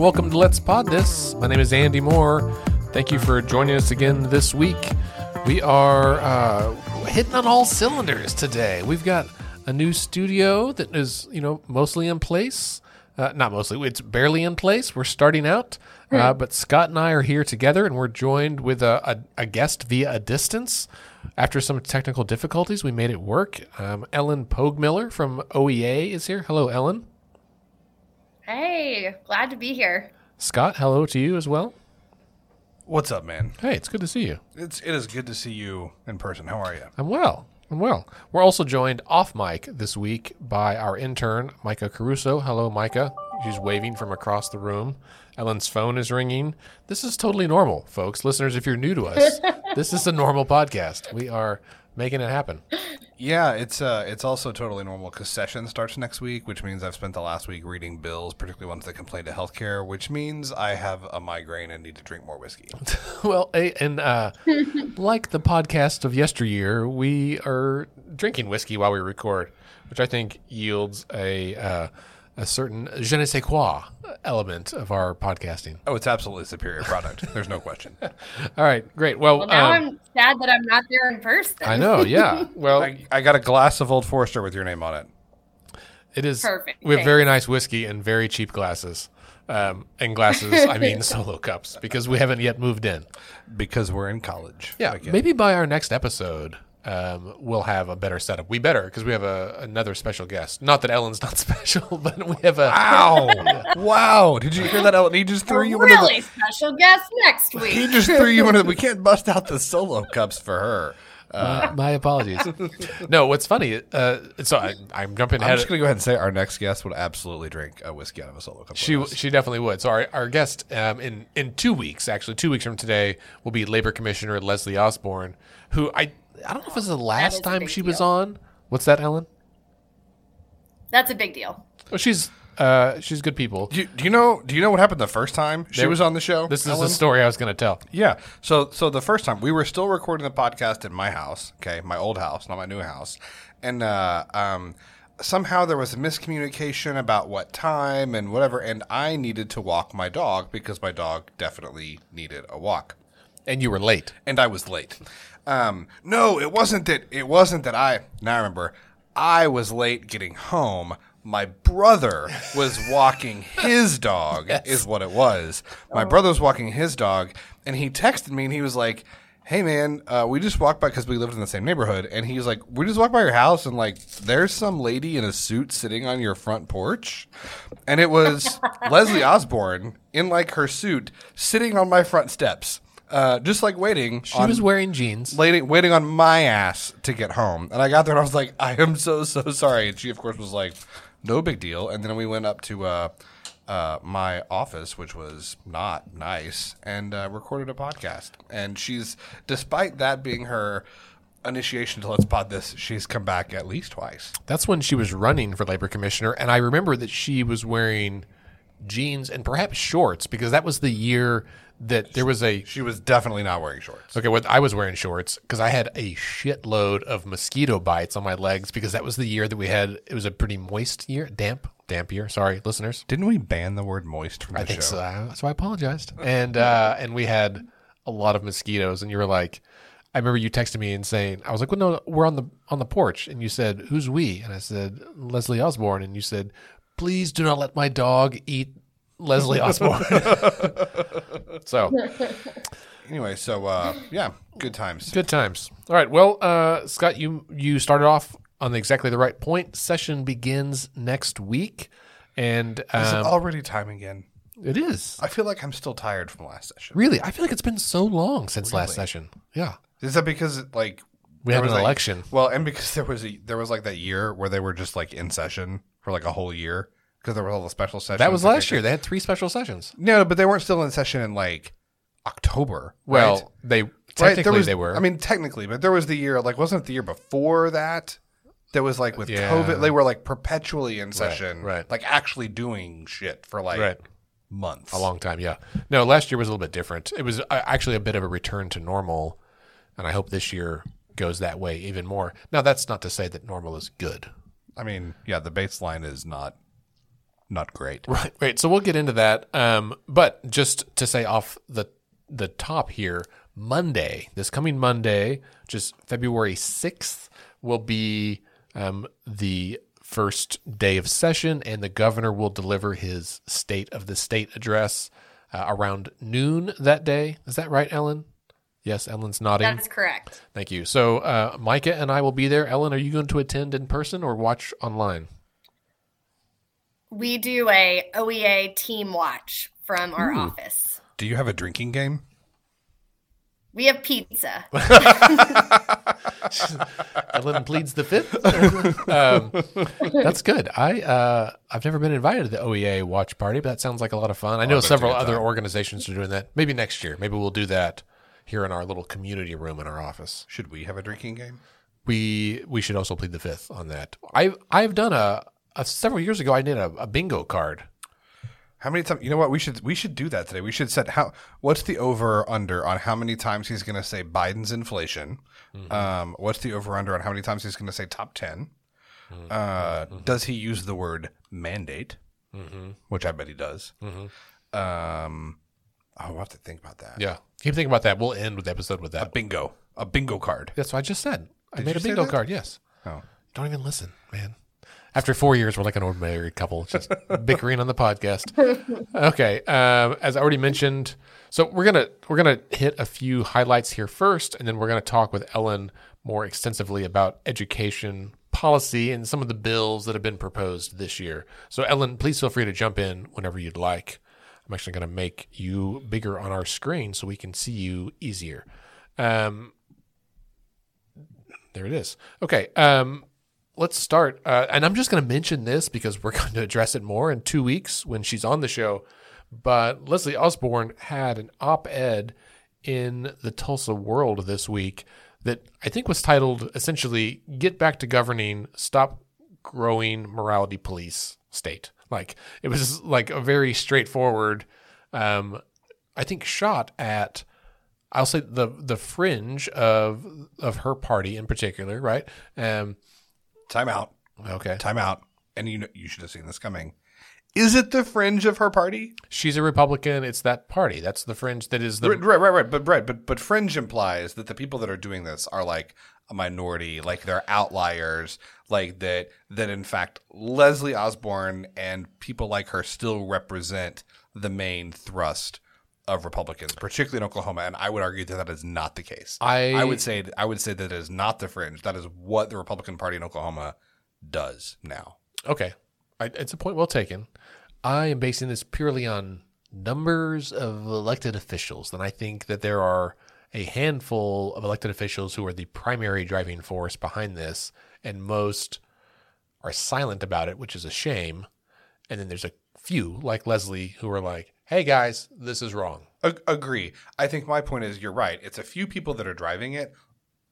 welcome to Let's Pod This. My name is Andy Moore. Thank you for joining us again this week. We are uh, hitting on all cylinders today. We've got a new studio that is, you know, mostly in place. Uh, not mostly, it's barely in place. We're starting out. Uh, but Scott and I are here together, and we're joined with a, a, a guest via a distance. After some technical difficulties, we made it work. Um, Ellen Pogmiller from OEA is here. Hello, Ellen. Hey, glad to be here. Scott, hello to you as well. What's up, man? Hey, it's good to see you. It's it is good to see you in person. How are you? I'm well. I'm well. We're also joined off mic this week by our intern, Micah Caruso. Hello, Micah. She's waving from across the room. Ellen's phone is ringing. This is totally normal, folks. Listeners, if you're new to us, this is a normal podcast. We are making it happen. Yeah, it's uh, it's also totally normal because session starts next week, which means I've spent the last week reading bills, particularly ones that complain to healthcare, which means I have a migraine and need to drink more whiskey. Well, and uh, like the podcast of yesteryear, we are drinking whiskey while we record, which I think yields a uh, a certain je ne sais quoi element of our podcasting. Oh, it's absolutely superior product. There's no question. All right, great. Well, Well, now um, I'm sad that I'm not there in person. I know. Yeah. Well, I, I got a glass of Old Forester with your name on it. It is Perfect, We have very nice whiskey and very cheap glasses. Um, and glasses, I mean solo cups, because we haven't yet moved in. Because we're in college. Yeah, Again. maybe by our next episode, um, we'll have a better setup. We better because we have a, another special guest. Not that Ellen's not special, but we have a. Ow! wow! Did you hear that, Ellen? He just threw A you into the, really special guest next week. He just threw you into. The, we can't bust out the solo cups for her. Uh, my apologies. no, what's funny? Uh, so I, I'm jumping in. I'm just gonna go ahead and say our next guest would absolutely drink a whiskey out of a solo cup. She she definitely would. So our, our guest um, in in two weeks, actually two weeks from today, will be Labor Commissioner Leslie Osborn, who I I don't know if it's the last time big she was on. What's that, Ellen? That's a big deal. Well, she's uh, she's good people. Do you, do you know? Do you know what happened the first time she There- was on the show? This is the story I was going to tell. Yeah. So so the first time we were still recording the podcast at my house, okay, my old house, not my new house, and uh, um, somehow there was a miscommunication about what time and whatever, and I needed to walk my dog because my dog definitely needed a walk. And you were late. and I was late. Um, no, it wasn't that. It wasn't that I. Now I remember. I was late getting home. My brother was walking his dog. Is what it was. My brother was walking his dog, and he texted me, and he was like. Hey man, uh, we just walked by because we lived in the same neighborhood, and he was like, "We just walked by your house, and like, there's some lady in a suit sitting on your front porch," and it was Leslie Osborn in like her suit, sitting on my front steps, uh, just like waiting. She on, was wearing jeans. waiting, waiting on my ass to get home. And I got there and I was like, I am so, so sorry. And she, of course, was like, no big deal. And then we went up to uh, uh, my office, which was not nice, and uh, recorded a podcast. And she's, despite that being her initiation to Let's Pod This, she's come back at least twice. That's when she was running for labor commissioner, and I remember that she was wearing jeans and perhaps shorts because that was the year that there was a She was definitely not wearing shorts. Okay, what I was wearing shorts because I had a shitload of mosquito bites on my legs because that was the year that we had. It was a pretty moist year, damp, damp year. Sorry, listeners. Didn't we ban the word moist from the I think show? so. I- So I apologized, and uh, and we had a lot of mosquitoes, and you were like, I remember you texted me and saying, I was like, well, no, we're on the on the porch, and you said, who's we? And I said, Leslie Osborn, and you said, please do not let my dog eat Leslie Osborn. so Anyway, so uh, yeah, good times. Good times. All right. Well, uh, Scott, you you started off on exactly the right point. Session begins next week, and Is it um, already time again? it is I feel like I'm still tired from last session. really. I feel like it's been so long since last session. Yeah, Is that because like we there had an was, like- election. Well, and because there was a there was like that year where they were just like in session for like a whole year because there were all the special sessions. that was last year. They had three special sessions. No, but they weren't still in session in like October. Well, right? they Right, technically there was, they were. I mean, technically, but there was the year like wasn't it the year before that? That was like with Yeah. COVID, they were like perpetually in session, right. Like actually doing shit for like Right. months. a long time. Yeah. No, last year was a little bit different. It was uh, actually a bit of a return to normal, and I hope this year goes that way even more. Now, that's not to say that normal is good. I mean, yeah, the baseline is not not great. Right, right. So we'll get into that. Um, but just to say off the the top here, Monday, this coming Monday, just February sixth, will be um, the first day of session, and the governor will deliver his state of the state address uh, around noon that day. Is that right, Ellen? Yes, Ellen's nodding. That's correct. Thank you. So uh, Micah and I will be there. Ellen, are you going to attend in person or watch online? We do a OEA team watch from our office. Do you have a drinking game? We have pizza. Ellen pleads the fifth. um, that's good. I uh, I've never been invited to the OEA watch party, but that sounds like a lot of fun. I know that's a several other time. organizations are doing that. Maybe next year. Maybe we'll do that here in our little community room in our office. Should we have a drinking game? We we should also plead the fifth on that. I I've done a, a several years ago. I did a, a bingo card. How many times? You know what? We should we should do that today. We should set how. What's the over under on how many times he's going to say Biden's inflation? Um, what's the over under on how many times he's going to say top 10 Uh, Does he use the word mandate? Which I bet he does. Um, oh, we'll have to think about that. Yeah, keep thinking about that. We'll end with the episode with that. A bingo, a bingo card. That's what I just said. I made a bingo card. Yes. Oh, Don't even listen, man. After four years, we're like an old married couple, just bickering on the podcast. Okay, um, as I already mentioned, so we're gonna we're gonna hit a few highlights here first, and then we're gonna talk with Ellen more extensively about education policy and some of the bills that have been proposed this year. So, Ellen, please feel free to jump in whenever you'd like. I'm actually going to make you bigger on our screen so we can see you easier. Um, there it is. Okay. Um, let's start. Uh, and I'm just going to mention this because we're going to address it more in two weeks when she's on the show. But Leslie Osborn had an op ed in the Tulsa World this week that I think was titled essentially Get Back to Governing, Stop Growing Morality Police State. Like it was like a very straightforward, um, I think, shot at I'll say the the fringe of of her party in particular, right? Um, time out. okay, Time out. And you know, you should have seen this coming. Is it the fringe of her party? she's a Republican. It's that party. That's the fringe. That is the Right, right, right, right. But right, but but fringe implies that the people that are doing this are like a minority, like they're outliers, like that that in fact Leslie Osborn and people like her still represent the main thrust of Republicans, particularly in Oklahoma. And I would argue that that is not the case. I- I would say I would say that it is not the fringe. That is what the Republican Party in Oklahoma does now. okay. I, it's a point well taken. I am basing this purely on numbers of elected officials, and I think that there are a handful of elected officials who are the primary driving force behind this, and most are silent about it, which is a shame. And then there's a few like Leslie who are like, "Hey guys, this is wrong." Ag- agree. I think my point is you're right. It's a few people that are driving it.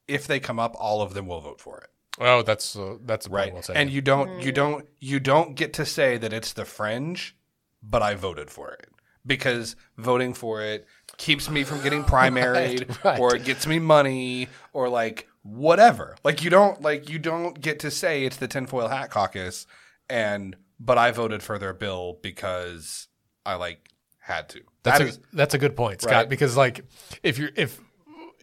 If they come up, all of them will vote for it. Oh, that's uh, that's Right. well and you don't you don't you don't get to say that it's the fringe, but I voted for it. Because voting for it keeps me from getting primaried Right, right. or it gets me money or like whatever. Like you don't like you don't get to say it's the tinfoil hat caucus and but I voted for their bill because I like had to. That's That a, is- that's a good point, Scott. Right. Because like, if you're if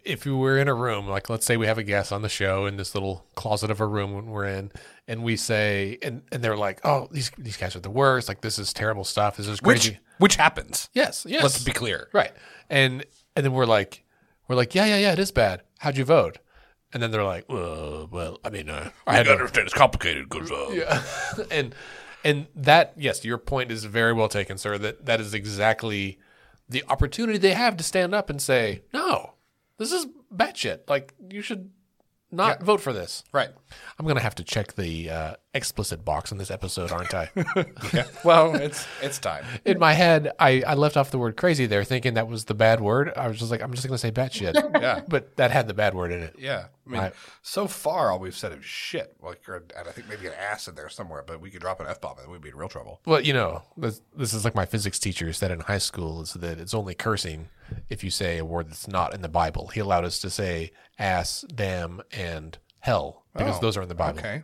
if you were in a room, like let's say we have a guest on the show in this little closet of a room when we're in, and we say, and and they're like, oh, these these guys are the worst. Like this is terrible stuff. This is which crazy. which happens. yes, yes. Let's be clear. right. And and then we're like, we're like, yeah, yeah, yeah, it is bad. How'd you vote? And then they're like, well, well, I mean, uh, I had to understand it's complicated because uh, yeah. and and that yes, your point is very well taken, sir. That that is exactly the opportunity they have to stand up and say, no, this is batshit. Like you should not vote for this. right. I'm gonna have to check the uh, explicit box in this episode, aren't I? Yeah. Well, it's it's time. in my head, I, I left off the word crazy there, thinking that was the bad word. I was just like, I'm just gonna say batshit. Yeah. but that had the bad word in it. Yeah, I mean, Right. so far all we've said is shit. Like, or, and I think maybe an ass in there somewhere, but we could drop an f bomb and we'd be in real trouble. Well, you know, this, this is like my physics teacher said in high school is that it's only cursing if you say a word that's not in the Bible. He allowed us to say ass, damn, and hell because Oh, those are in the Bible. Okay,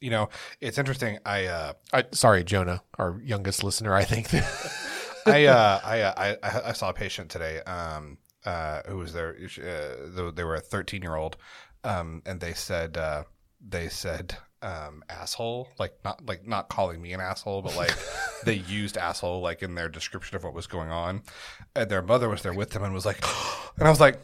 you know, it's interesting. I uh, I, sorry, Jonah, our youngest listener. I think. I, uh, I, uh, I I I saw a patient today. Um, uh, who was there? Uh, they were a 13 year old, um, and they said uh, they said um, asshole, like not like not calling me an asshole, but like they used asshole like in their description of what was going on. And their mother was there with them and was like, and I was like,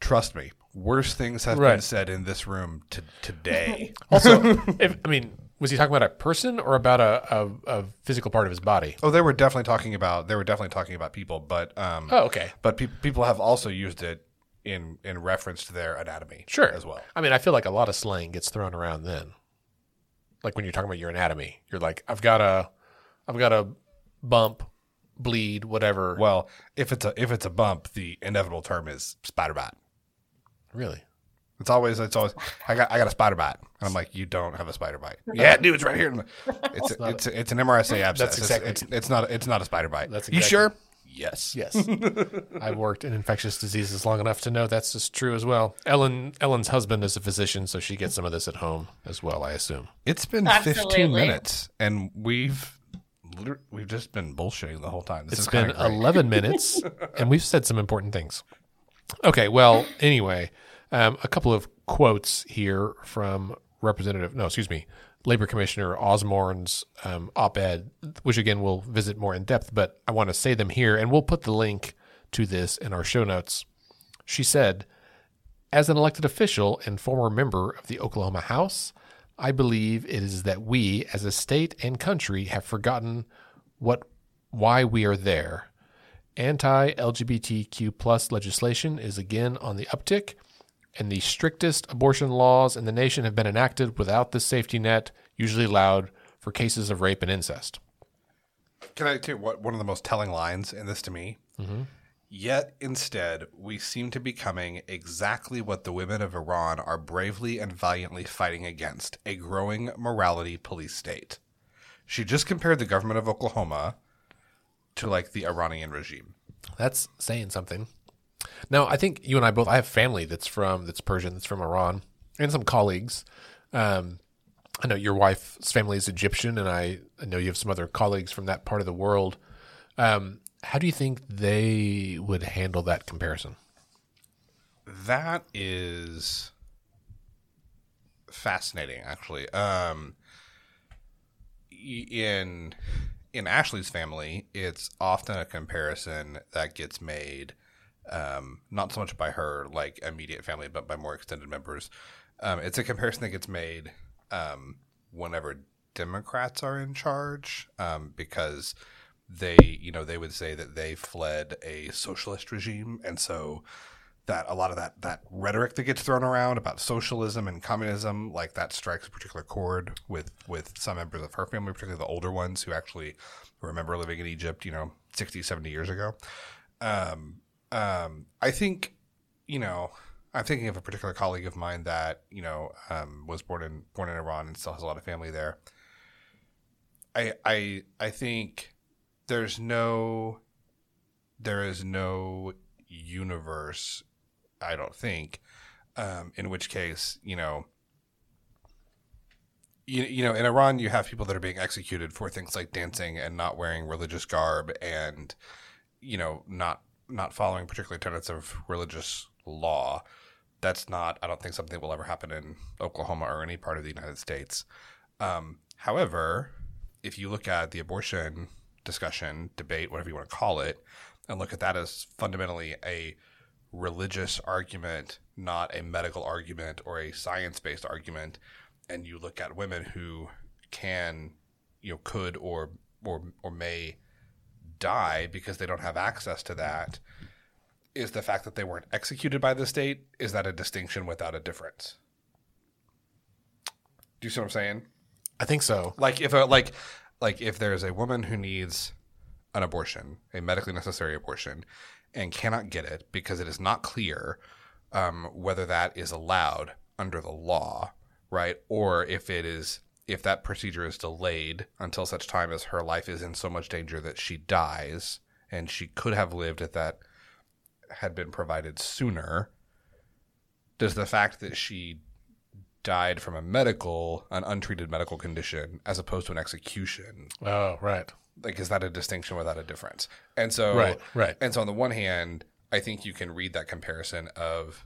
trust me, worse things have been said in this room to today. also, if, I mean, was he talking about a person or about a, a, a physical part of his body? oh, they were definitely talking about they were definitely talking about people, but um, Oh, okay. but pe- people have also used it in in reference to their anatomy, Sure. as well. I mean, I feel like a lot of slang gets thrown around then. Like when you're talking about your anatomy, you're like, I've got a, I've got a bump, bleed, whatever. Well, if it's a if it's a bump, the inevitable term is spider bite. Really? It's always it's always I got I got a spider bite, and I'm like, you don't have a spider bite. yeah, dude, it's right here. It's a, it's a, it's an MRSA abscess. That's exactly- It's, it's it's not it's not a spider bite. That's you sure? Yes. Yes. I've worked in infectious diseases long enough to know that's just true as well. Ellen Ellen's husband is a physician, so she gets some of this at home as well, I assume. It's been 15 minutes, and we've we've just been bullshitting the whole time. This It's is been 11 minutes, and we've said some important things. Okay, well, anyway, um, a couple of quotes here from Representative, no, excuse me, Labor Commissioner Osborn's um, op ed, which again we'll visit more in depth, but I want to say them here, and we'll put the link to this in our show notes. She said, As an elected official and former member of the Oklahoma House, I believe it is that we, as a state and country, have forgotten what why we are there. Anti-LGBTQ plus legislation is again on the uptick, and the strictest abortion laws in the nation have been enacted without this safety net, usually allowed for cases of rape and incest. Can I tell you what one of the most telling lines in this to me? Mm-hmm. Yet instead, we seem to be becoming exactly what the women of Iran are bravely and valiantly fighting against a growing morality police state. She just compared the government of Oklahoma to like the Iranian regime. That's saying something. Now, I think you and I both. I have family that's from that's Persian, that's from Iran, and some colleagues. Um, I know your wife's family is Egyptian, and I, I know you have some other colleagues from that part of the world. Um, how do you think they would handle that comparison? That is fascinating, actually. Um, in in Ashley's family, it's often a comparison that gets made, um, not so much by her like immediate family, but by more extended members. Um, it's a comparison that gets made um, whenever Democrats are in charge, um, because they, you know, they would say that they fled a socialist regime, and so that a lot of that that rhetoric that gets thrown around about socialism and communism like that strikes a particular chord with with some members of her family particularly the older ones who actually remember living in Egypt you know 60 70 years ago. Um um I think you know I'm thinking of a particular colleague of mine that you know um, was born in born in Iran and still has a lot of family there. I I I think there's no there is no universe I don't think um, in which case you know you, you know in Iran you have people that are being executed for things like dancing and not wearing religious garb and you know not not following particular tenets of religious law. That's not I don't think something that will ever happen in Oklahoma or any part of the United States. Um, however if you look at the abortion discussion, debate, whatever you want to call it, and look at that as fundamentally a religious argument, not a medical argument or a science based argument, and you look at women who can, you know, could or or or may die because they don't have access to that, is the fact that they weren't executed by the state, is that a distinction without a difference? Do you see what I'm saying? I think so. like if a like like if there's a woman who needs an abortion a medically necessary abortion and cannot get it because it is not clear um, whether that is allowed under the law right? Or if it is if that procedure is delayed until such time as her life is in so much danger that she dies and she could have lived if that had been provided sooner. Does the fact that she died from a medical, an untreated medical condition, as opposed to an execution. Oh, right. Like, is that a distinction without a difference? And so, Right, right. And so, on the one hand, I think you can read that comparison of,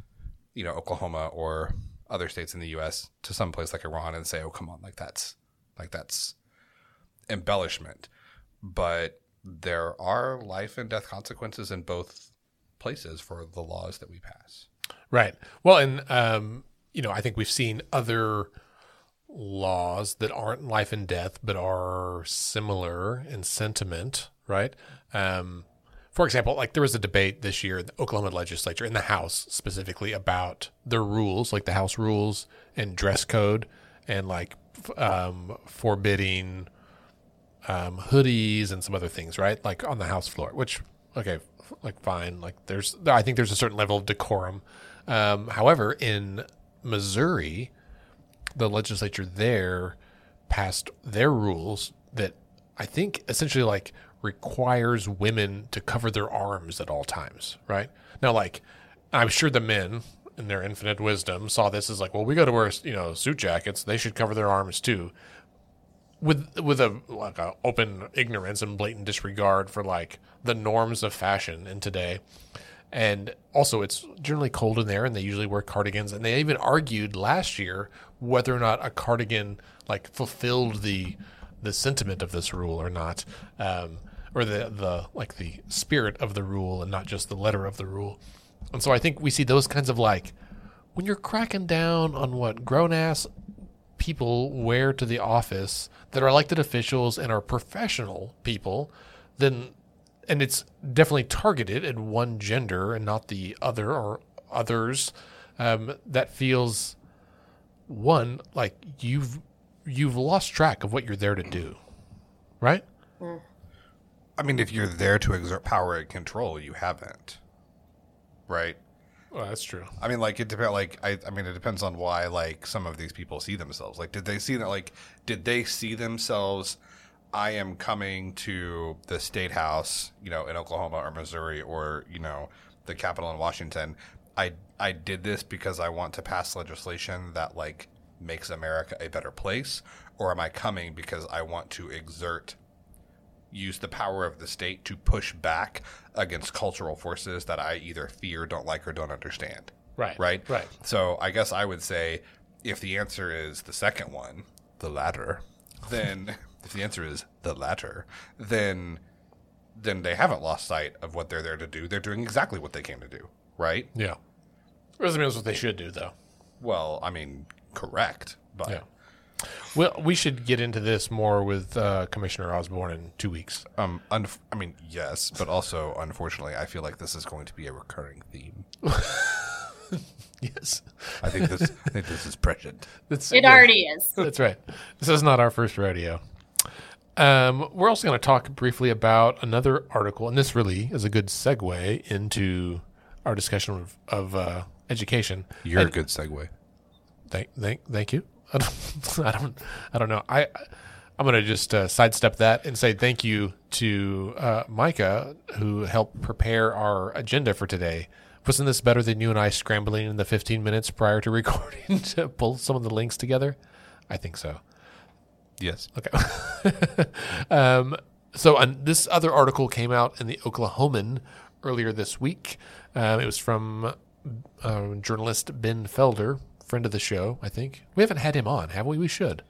you know, Oklahoma or other states in the U.S. to some place like Iran and say, "Oh, come on, like that's like that's embellishment." But there are life and death consequences in both places for the laws that we pass. Right. Well, and um, you know, I think we've seen other laws that aren't life and death, but are similar in sentiment. Right. Um, for example, like there was a debate this year in the Oklahoma legislature in the House specifically about the rules, like the House rules and dress code, and like um, forbidding um, hoodies and some other things, right? Like on the House floor, which okay, like fine. Like there's, I think there's a certain level of decorum. Um, however, in Missouri, the legislature there passed their rules that I think essentially like requires women to cover their arms at all times, right? Now, like, I'm sure the men in their infinite wisdom saw this as like, well, we got to wear, you know, suit jackets. They should cover their arms too. With with a like a open ignorance and blatant disregard for like the norms of fashion in today, and also it's generally cold in there, and they usually wear cardigans. And they even argued last year whether or not a cardigan like fulfilled the the sentiment of this rule or not, um, or the the like the spirit of the rule and not just the letter of the rule. And so I think we see those kinds of like when you're cracking down on what grown ass people wear to the office that are elected officials and are professional people, then and it's definitely targeted at one gender and not the other or others. Um, that feels one like you've you've lost track of what you're there to do, right? I mean, if you're there to exert power and control, you haven't, right? Well, that's true. I mean, like it depends. Like I, I mean, it depends on why. Like some of these people see themselves. Like, did they see that? Like, did they see themselves? I am coming to the state house, you know, in Oklahoma or Missouri or you know the Capitol in Washington. I I did this because I want to pass legislation that like makes America a better place, or am I coming because I want to exert use the power of the state to push back against cultural forces that I either fear, don't like, or don't understand. Right. Right? Right. So I guess I would say if the answer is the second one, the latter, then if the answer is the latter, then then they haven't lost sight of what they're there to do. They're doing exactly what they came to do. Right? Yeah. Doesn't mean that's what they should do, though. Well, I mean, correct. But Yeah. Well, we should get into this more with uh, Commissioner Osborn in two weeks. um, unf- I mean, yes, but also, unfortunately, I feel like this is going to be a recurring theme. Yes, I think this, I think this is prescient. that's It yeah, already is. That's right. This is not our first rodeo. Um, we're also going to talk briefly about another article, and this really is a good segue into our discussion of, of uh, education. You're a good segue. Thank, thank, thank you. I don't, I don't, I don't know. I, I'm going to just uh, sidestep that and say thank you to uh, Micah who helped prepare our agenda for today. Wasn't this better than you and I scrambling in the 15 minutes prior to recording to pull some of the links together? I think so. Yes. Okay. um, so uh, this other article came out in the Oklahoman earlier this week. Um, it was from uh, journalist Ben Felder, friend of the show, I think. We haven't had him on, have we? We should.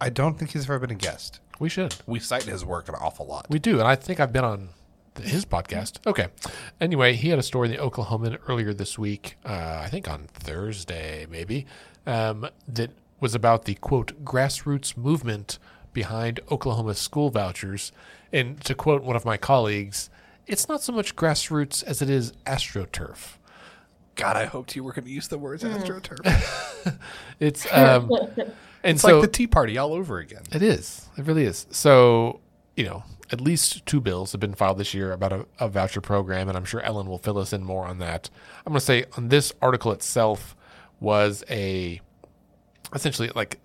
I don't think he's ever been a guest. We should. We cite his work an awful lot. We do, and I think I've been on his podcast. Okay. Anyway, he had a story in the Oklahoman earlier this week, uh, I think on Thursday, maybe, um, that was about the quote grassroots movement behind Oklahoma school vouchers. And to quote one of my colleagues, it's not so much grassroots as it is astroturf. God, I hoped you were going to use the words astroturf. It's um, and It's so like the Tea Party all over again. It is. It really is. So, you know, at least two bills have been filed this year about a, a voucher program, and I'm sure Ellen will fill us in more on that. I'm going to say on this article itself was a essentially like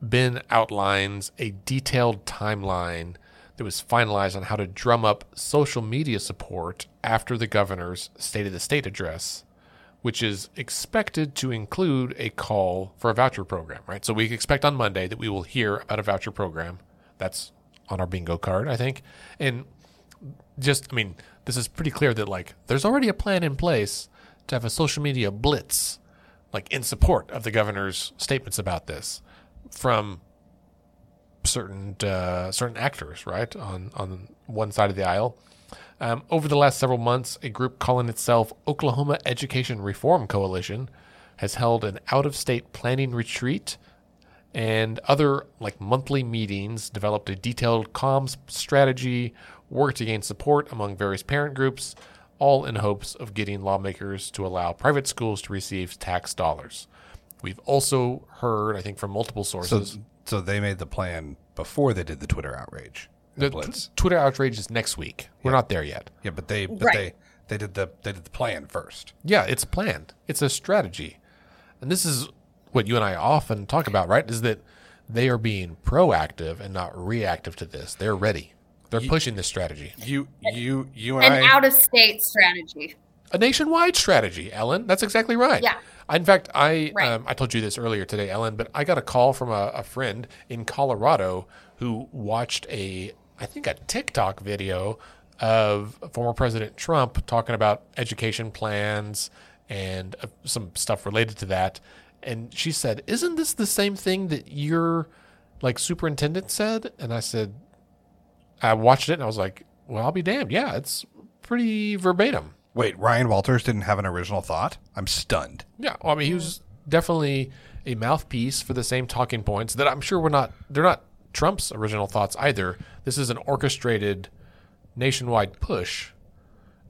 Ben outlines a detailed timeline that was finalized on how to drum up social media support after the governor's State of the State address, which is expected to include a call for a voucher program, right? So we expect on Monday that we will hear about a voucher program. That's on our bingo card, I think. And just, I mean, this is pretty clear that like there's already a plan in place to have a social media blitz, like in support of the governor's statements about this from certain uh, certain actors, right on on one side of the aisle. Um, over the last several months, a group calling itself Oklahoma Education Reform Coalition has held an out-of-state planning retreat and other like monthly meetings, developed a detailed comms strategy, worked to gain support among various parent groups, all in hopes of getting lawmakers to allow private schools to receive tax dollars. We've also heard, I think, from multiple sources. so they made the plan before they did the Twitter outrage. the blitz. tw- Twitter outrage is next week. We're not there yet. Yeah, but they but Right. they they did the they did the plan first. Yeah, it's planned. It's a strategy. And this is what you and I often talk about, right? Is that they are being proactive and not reactive to this. They're ready. They're pushing this strategy. You you you and An I out of state strategy. A nationwide strategy, Ellen. That's exactly right. Yeah. In fact, I Right. um, I told you this earlier today, Ellen, but I got a call from a, a friend in Colorado who watched a I think a TikTok video of former President Trump talking about education plans and uh, some stuff related to that. And she said, "Isn't this the same thing that your like superintendent said?" And I said, I watched it and I was like, "Well, I'll be damned. Yeah, it's pretty verbatim." Wait, Ryan Walters didn't have an original thought? I'm stunned. Yeah, well, I mean, he was definitely a mouthpiece for the same talking points that I'm sure were not. They're not Trump's original thoughts either. This is an orchestrated nationwide push.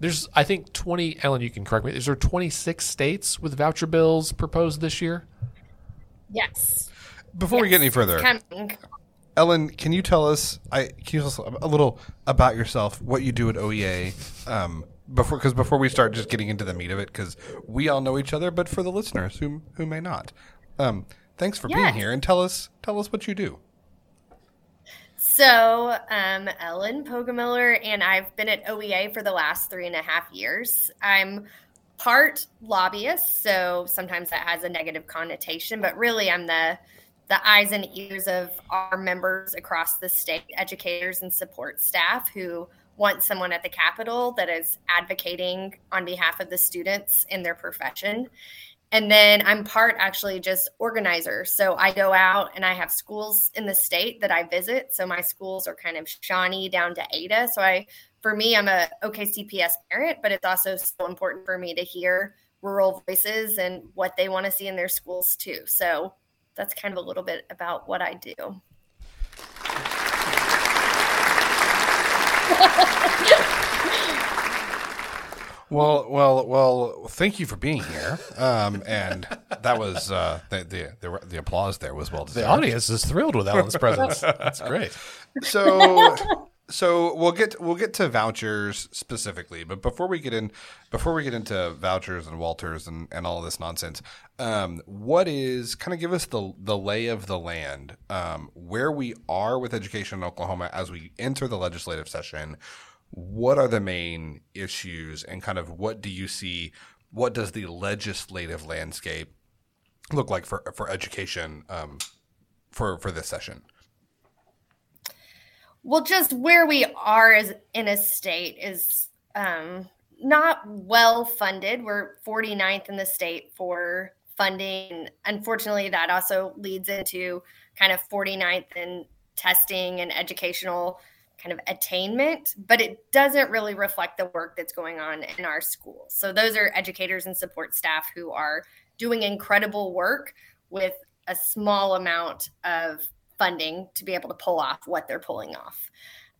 There's, I think, 20. Ellen, you can correct me. Is there 26 states with voucher bills proposed this year? Yes. Before we get any further, Coming. Ellen, can you tell us? I can you tell us a little about yourself, what you do at OEA, um, before because before we start just getting into the meat of it, because we all know each other, but for the listeners who who may not, um, thanks for being here and tell us tell us what you do. So, um, Ellen Poggemiller, and I've been at OEA for the last three and a half years. I'm part lobbyist, so sometimes that has a negative connotation, but really I'm the the eyes and ears of our members across the state, educators and support staff who want someone at the Capitol that is advocating on behalf of the students in their profession. And then I'm part actually just organizer. So I go out and I have schools in the state that I visit. So my schools are kind of Shawnee down to Ada. So I, for me, I'm a OKCPS parent, but it's also so important for me to hear rural voices and what they want to see in their schools too. So that's kind of a little bit about what I do. Well, well, well. Thank you for being here. Um, and that was uh, the, the the the applause there was well deserved. The audience is thrilled with Ellen's presence. That's great. so so we'll get we'll get to vouchers specifically but before we get in before we get into vouchers and walters and, and all this nonsense um, what is kind of give us the the lay of the land um, where we are with education in oklahoma as we enter the legislative session what are the main issues and kind of what do you see what does the legislative landscape look like for for education um, for for this session Well, just where we are as in a state is um, not well funded. We're 49th in the state for funding. Unfortunately, that also leads into kind of 49th in testing and educational kind of attainment, but it doesn't really reflect the work that's going on in our schools. So those are educators and support staff who are doing incredible work with a small amount of funding to be able to pull off what they're pulling off.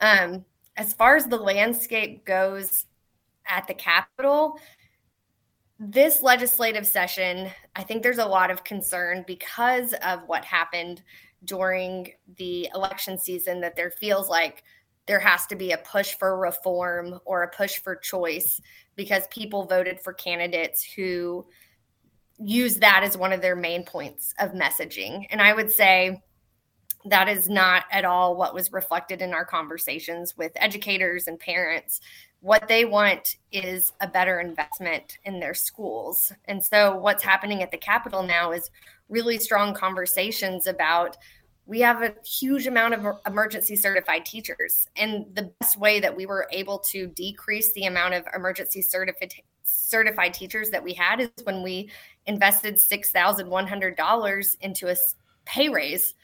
Um, as far as the landscape goes at the Capitol, this legislative session, I think there's a lot of concern because of what happened during the election season that there feels like there has to be a push for reform or a push for choice because people voted for candidates who use that as one of their main points of messaging. And I would say that is not at all what was reflected in our conversations with educators and parents. what they want is a better investment in their schools. And so, what's happening at the Capitol now is really strong conversations about we have a huge amount of emergency certified teachers. And the best way that we were able to decrease the amount of emergency certified certified teachers that we had is when we invested $6,100 into a pay raise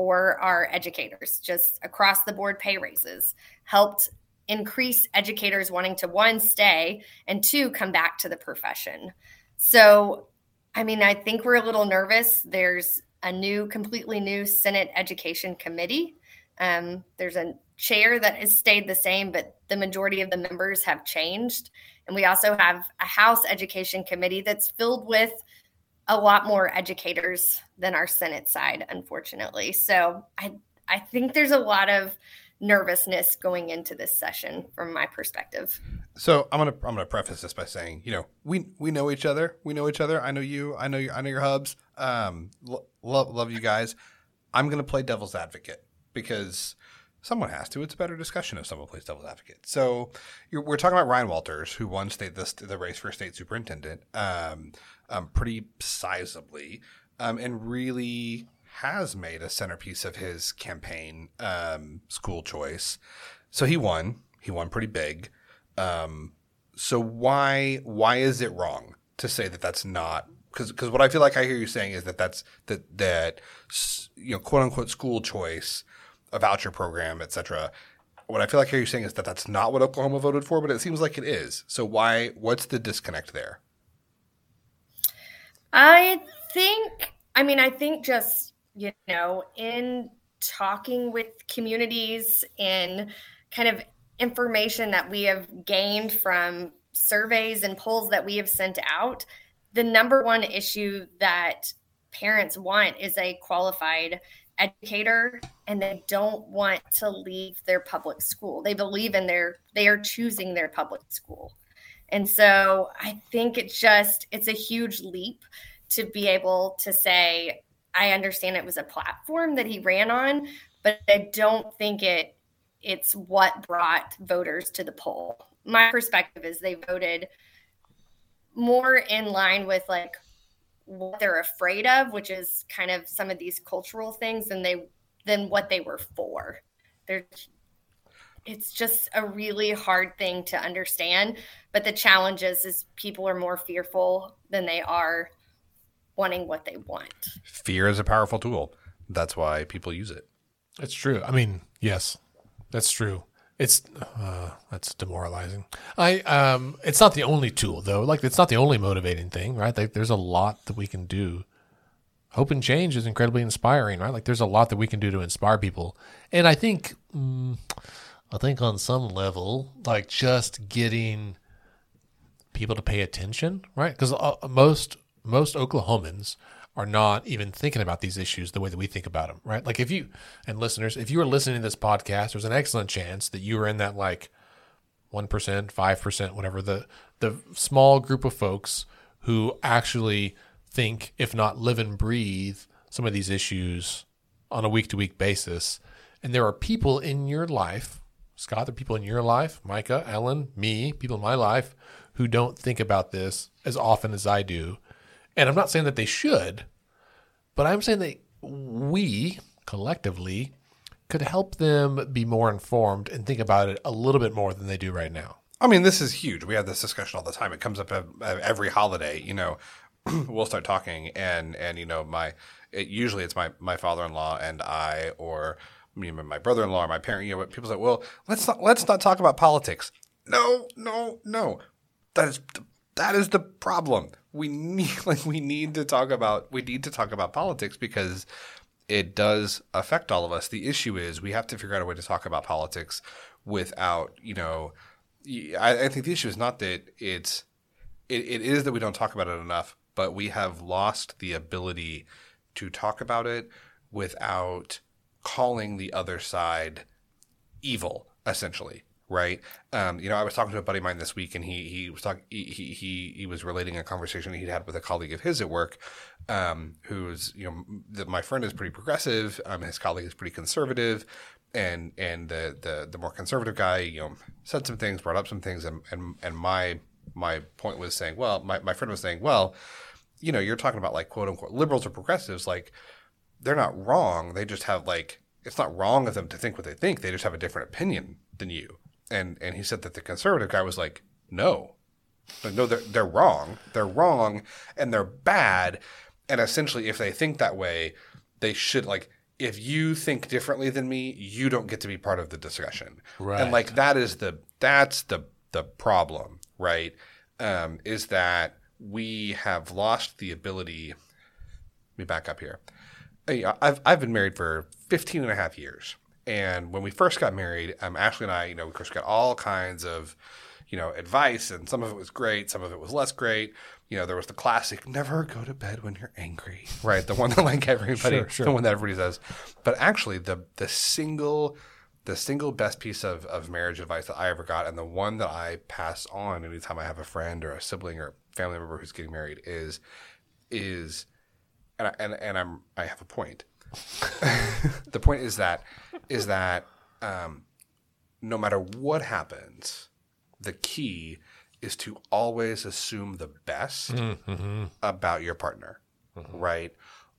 for our educators, just across the board pay raises, helped increase educators wanting to one, stay, and two, come back to the profession. So, I mean, I think we're a little nervous. There's a new, completely new Senate Education Committee. Um, there's a chair that has stayed the same, but the majority of the members have changed. And we also have a House Education Committee that's filled with a lot more educators than our Senate side, unfortunately. So I I think there's a lot of nervousness going into this session from my perspective. So I'm gonna I'm gonna preface this by saying, you know, we we know each other. We know each other. I know you. I know you. I know your hubs. Um, lo- love love you guys. I'm gonna play devil's advocate because someone has to. It's a better discussion if someone plays devil's advocate. So we're talking about Ryan Walters, who won state the, the race for state superintendent, um, um, pretty sizably, um, and really has made a centerpiece of his campaign um, school choice. So he won. He won pretty big. Um, so why why is it wrong to say that that's not because because what I feel like I hear you saying is that that's that that you know quote unquote school choice, a voucher program, etc. What I feel like I hear you saying is that that's not what Oklahoma voted for, but it seems like it is. So why? What's the disconnect there? I think. I mean, I think just you know, in talking with communities and kind of information that we have gained from surveys and polls that we have sent out, the number one issue that parents want is a qualified educator and they don't want to leave their public school. They believe in their they are choosing their public school. And so I think it's just it's a huge leap to be able to say I understand it was a platform that he ran on, but I don't think it it's what brought voters to the poll. My perspective is they voted more in line with like what they're afraid of, which is kind of some of these cultural things than they than what they were for. They're it's just a really hard thing to understand. But the challenge is, is people are more fearful than they are wanting what they want. Fear is a powerful tool. That's why people use it. It's true. I mean, yes, that's true. It's uh, that's demoralizing. I um, it's not the only tool though. Like it's not the only motivating thing, right? Like there's a lot that we can do. Hope and change is incredibly inspiring, right? Like there's a lot that we can do to inspire people, and I think, mm, I think on some level, like just getting people to pay attention, right? Because uh, most most Oklahomans are not even thinking about these issues the way that we think about them, right? Like if you and listeners, if you are listening to this podcast, there's an excellent chance that you are in that like one percent, five percent, whatever the the small group of folks who actually think, if not live and breathe, some of these issues on a week to week basis. And there are people in your life, Scott, are people in your life, Micah, Ellen, me, people in my life who don't think about this as often as I do and I'm not saying that they should, but I'm saying that we collectively could help them be more informed and think about it a little bit more than they do right now. I mean, this is huge. We have this discussion all the time. It comes up every holiday. You know, we'll start talking, and and you know, my it, usually it's my my father in law and I, or me my brother in law, or my parent. You know, people say, well, let's not let's not talk about politics. No, no, no. That is that is the problem. We need like we need to talk about we need to talk about politics because it does affect all of us. The issue is we have to figure out a way to talk about politics without, you know, I, I think the issue is not that it's it, it is that we don't talk about it enough, but we have lost the ability to talk about it without calling the other side evil, essentially right? Um, you know, I was talking to a buddy of mine this week, and he he was talking he he he was relating a conversation he'd had with a colleague of his at work, um, who's you know my friend is pretty progressive, um, his colleague is pretty conservative, and and the, the the more conservative guy, you know, said some things, brought up some things, and and and my my point was saying, well, my my friend was saying, well, you know, you're talking about like quote unquote liberals or progressives, like they're not wrong. They just have like it's not wrong of them to think what they think. They just have a different opinion than you. And and he said that the conservative guy was like, no, like, no, they're they're wrong. They're wrong, and they're bad. And essentially, if they think that way, they should like. If you think differently than me, you don't get to be part of the discussion. Right. And like that is the that's the the problem, right? Um, is that we have lost the ability. Let me back up here. Hey, I've I've been married for 15 and a half years. And when we first got married, um, Ashley and I, you know, we first got all kinds of, you know, advice, and some of it was great, some of it was less great. You know, there was the classic "never go to bed when you're angry," right? The one that like everybody, Sure, sure. the one that everybody says. But actually, the the single, the single best piece of of marriage advice that I ever got, and the one that I pass on anytime I have a friend or a sibling or family member who's getting married is, is, and I, and and I'm I have a point the point is that is that um, no matter what happens, the key is to always assume the best mm, mm-hmm. about your partner, mm-hmm. right?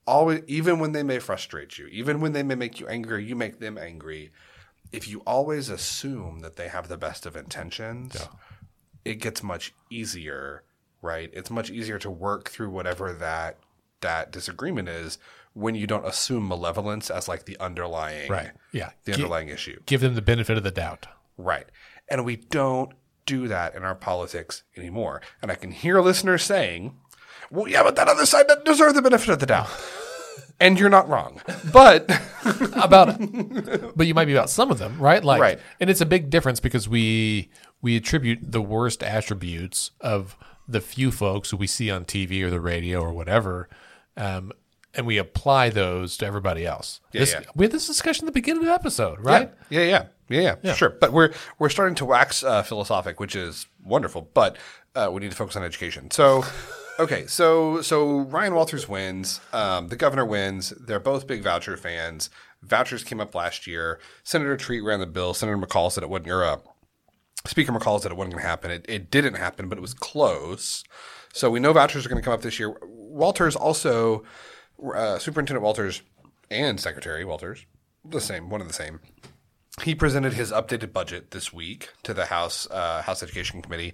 Always, even when they may frustrate you, even when they may make you angry, you make them angry. If you always assume that they have the best of intentions, it gets much easier, right? It's much easier to work through whatever that that disagreement is when you don't assume malevolence as like the underlying Right. Yeah. the Gi- underlying issue. give them the benefit of the doubt. Right. And we don't do that in our politics anymore. And I can hear listeners saying, well, yeah, but that other side doesn't deserve the benefit of the doubt. and you're not wrong. But about but you might be about some of them right like Right. and it's a big difference because we we attribute the worst attributes of the few folks who we see on tv or the radio or whatever um, and we apply those to everybody else This- yeah. we had this discussion at the beginning of the episode right Yeah, yeah, yeah, yeah, yeah, sure. But we're we're starting to wax uh, philosophic, which is wonderful. But uh, we need to focus on education. So, okay, so so Ryan Walters wins. Um, the governor wins. They're both big voucher fans. Vouchers came up last year. Senator Treat ran the bill. Senator McCall said it wasn't. Or uh, Speaker McCall said it wasn't going to happen. It, it didn't happen, but it was close. So we know vouchers are going to come up this year. Walters also, uh, Superintendent Walters and Secretary Walters, the same, one of the same. He presented his updated budget this week to the House uh, House Education Committee,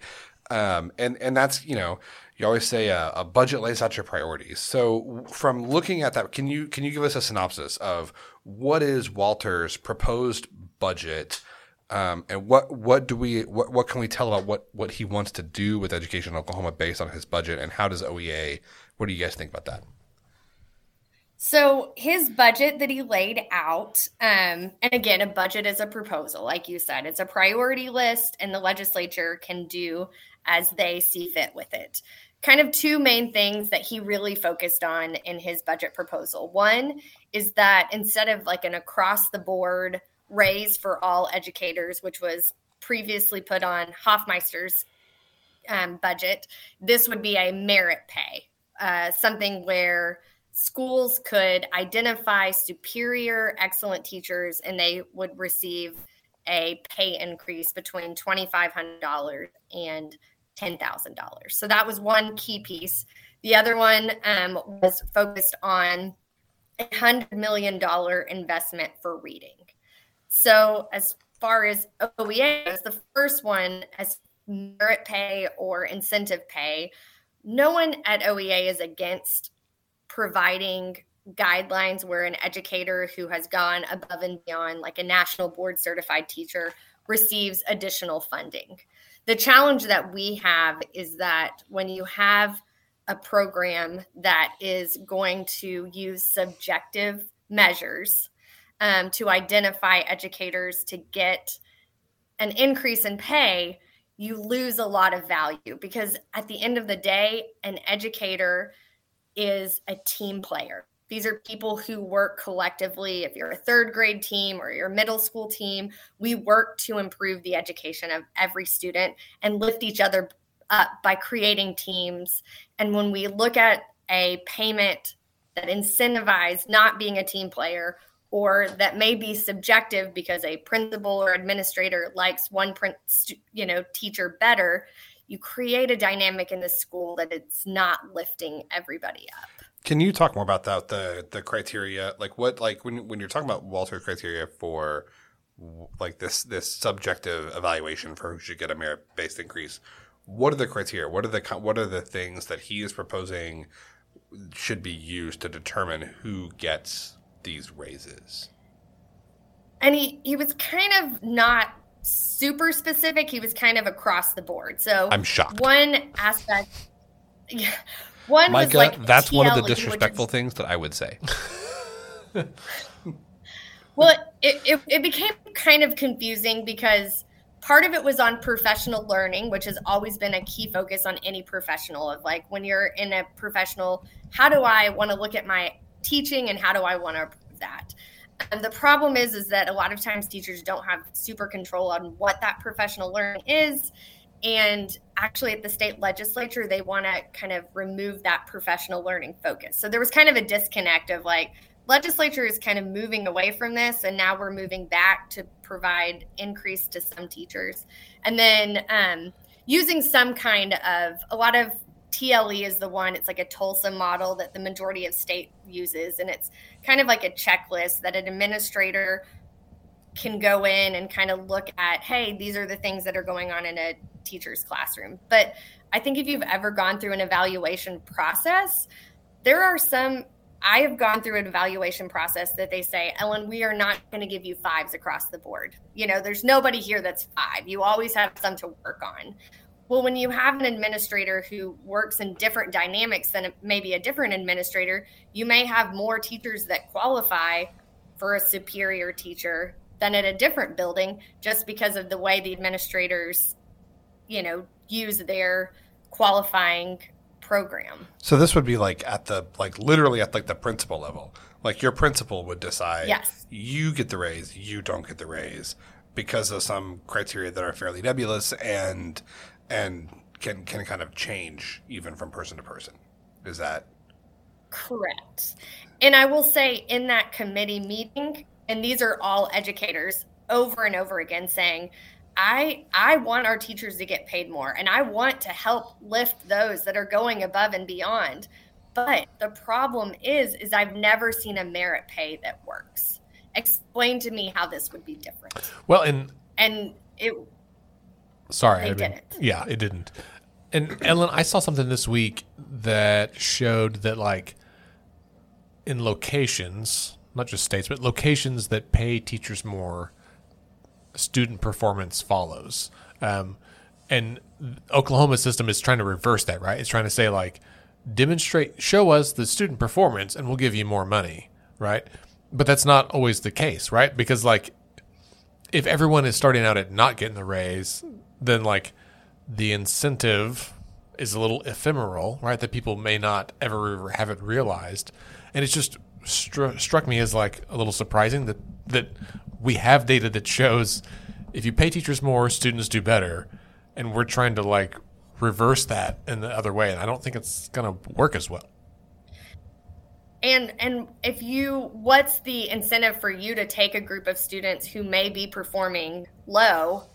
um, and and that's you know you always say a, a budget lays out your priorities. So from looking at that, can you can you give us a synopsis of what is Walter's proposed budget? Um, and what what do we what, what can we tell about what what he wants to do with education in Oklahoma based on his budget and how does OEA what do you guys think about that? So his budget that he laid out, um, and again, a budget is a proposal, like you said, it's a priority list, and the legislature can do as they see fit with it. Kind of two main things that he really focused on in his budget proposal. One is that instead of like an across the board raise for all educators, which was previously put on Hofmeister's um, budget, this would be a merit pay, uh, something where schools could identify superior, excellent teachers and they would receive a pay increase between $2,500 and $10,000. So that was one key piece. The other one um, was focused on a $100 million investment for reading. So, as far as OEA the first one as merit pay or incentive pay, no one at OEA is against providing guidelines where an educator who has gone above and beyond, like a national board certified teacher, receives additional funding. The challenge that we have is that when you have a program that is going to use subjective measures um, to identify educators to get an increase in pay, you lose a lot of value because at the end of the day, an educator is a team player. These are people who work collectively. If you're a third grade team or your middle school team, we work to improve the education of every student and lift each other up by creating teams. And when we look at a payment that incentivizes not being a team player or that may be subjective because a principal or administrator likes one you know teacher better you create a dynamic in the school that it's not lifting everybody up. Can you talk more about that the the criteria? Like what like when when you're talking about walter criteria for like this this subjective evaluation for who should get a merit based increase what are the criteria? What are the what are the things that he is proposing should be used to determine who gets these raises. And he, he was kind of not super specific. He was kind of across the board. So I'm shocked. One aspect, yeah, one Micah, was like that's one of the disrespectful is, things that I would say. well, it, it, it became kind of confusing because part of it was on professional learning which has always been a key focus on any professional of like when you're in a professional how do i want to look at my teaching and how do i want to improve that? And the problem is is that a lot of times teachers don't have super control on what that professional learning is. And actually at the state legislature they want to kind of remove that professional learning focus. So there was kind of a disconnect of like legislature is kind of moving away from this and now we're moving back to provide increase to some teachers. And then um, using some kind of a lot of TLE is the one. It's like a Tulsa model that the majority of state uses, and it's kind of like a checklist that an administrator can go in and kind of look at. Hey, these are the things that are going on in a teacher's classroom. But I think if you've ever gone through an evaluation process, there are some I have gone through an evaluation process that they say, Ellen, we are not going to give you fives across the board. You know, there's nobody here that's five. You always have some to work on. Well, when you have an administrator who works in different dynamics than maybe a different administrator, you may have more teachers that qualify for a superior teacher than at a different building just because of the way the administrators, you know, use their qualifying program. So this would be like at the like literally at like the principal level. Like your principal would decide yes. you get the raise, you don't get the raise because of some criteria that are fairly nebulous and and can can kind of change even from person to person. Is that correct? And I will say in that committee meeting, and these are all educators over and over again saying, I I want our teachers to get paid more and I want to help lift those that are going above and beyond. But the problem is is I've never seen a merit pay that works. Explain to me how this would be different. Well, and and it Sorry, I didn't. Yeah, it didn't. And Ellen, I saw something this week that showed that like in locations, not just states, but locations that pay teachers more student performance follows. Um, and Oklahoma system is trying to reverse that, right? It's trying to say like, demonstrate, show us the student performance, and we'll give you more money, right? But that's not always the case, right? Because like, if everyone is starting out at not getting the raise, then like the incentive is a little ephemeral, right? That people may not ever have it realized, and it's just stru- struck me as like a little surprising that that we have data that shows if you pay teachers more, students do better, and we're trying to like reverse that in the other way, and I don't think it's going to work as well. And and if you what's the incentive for you to take a group of students who may be performing low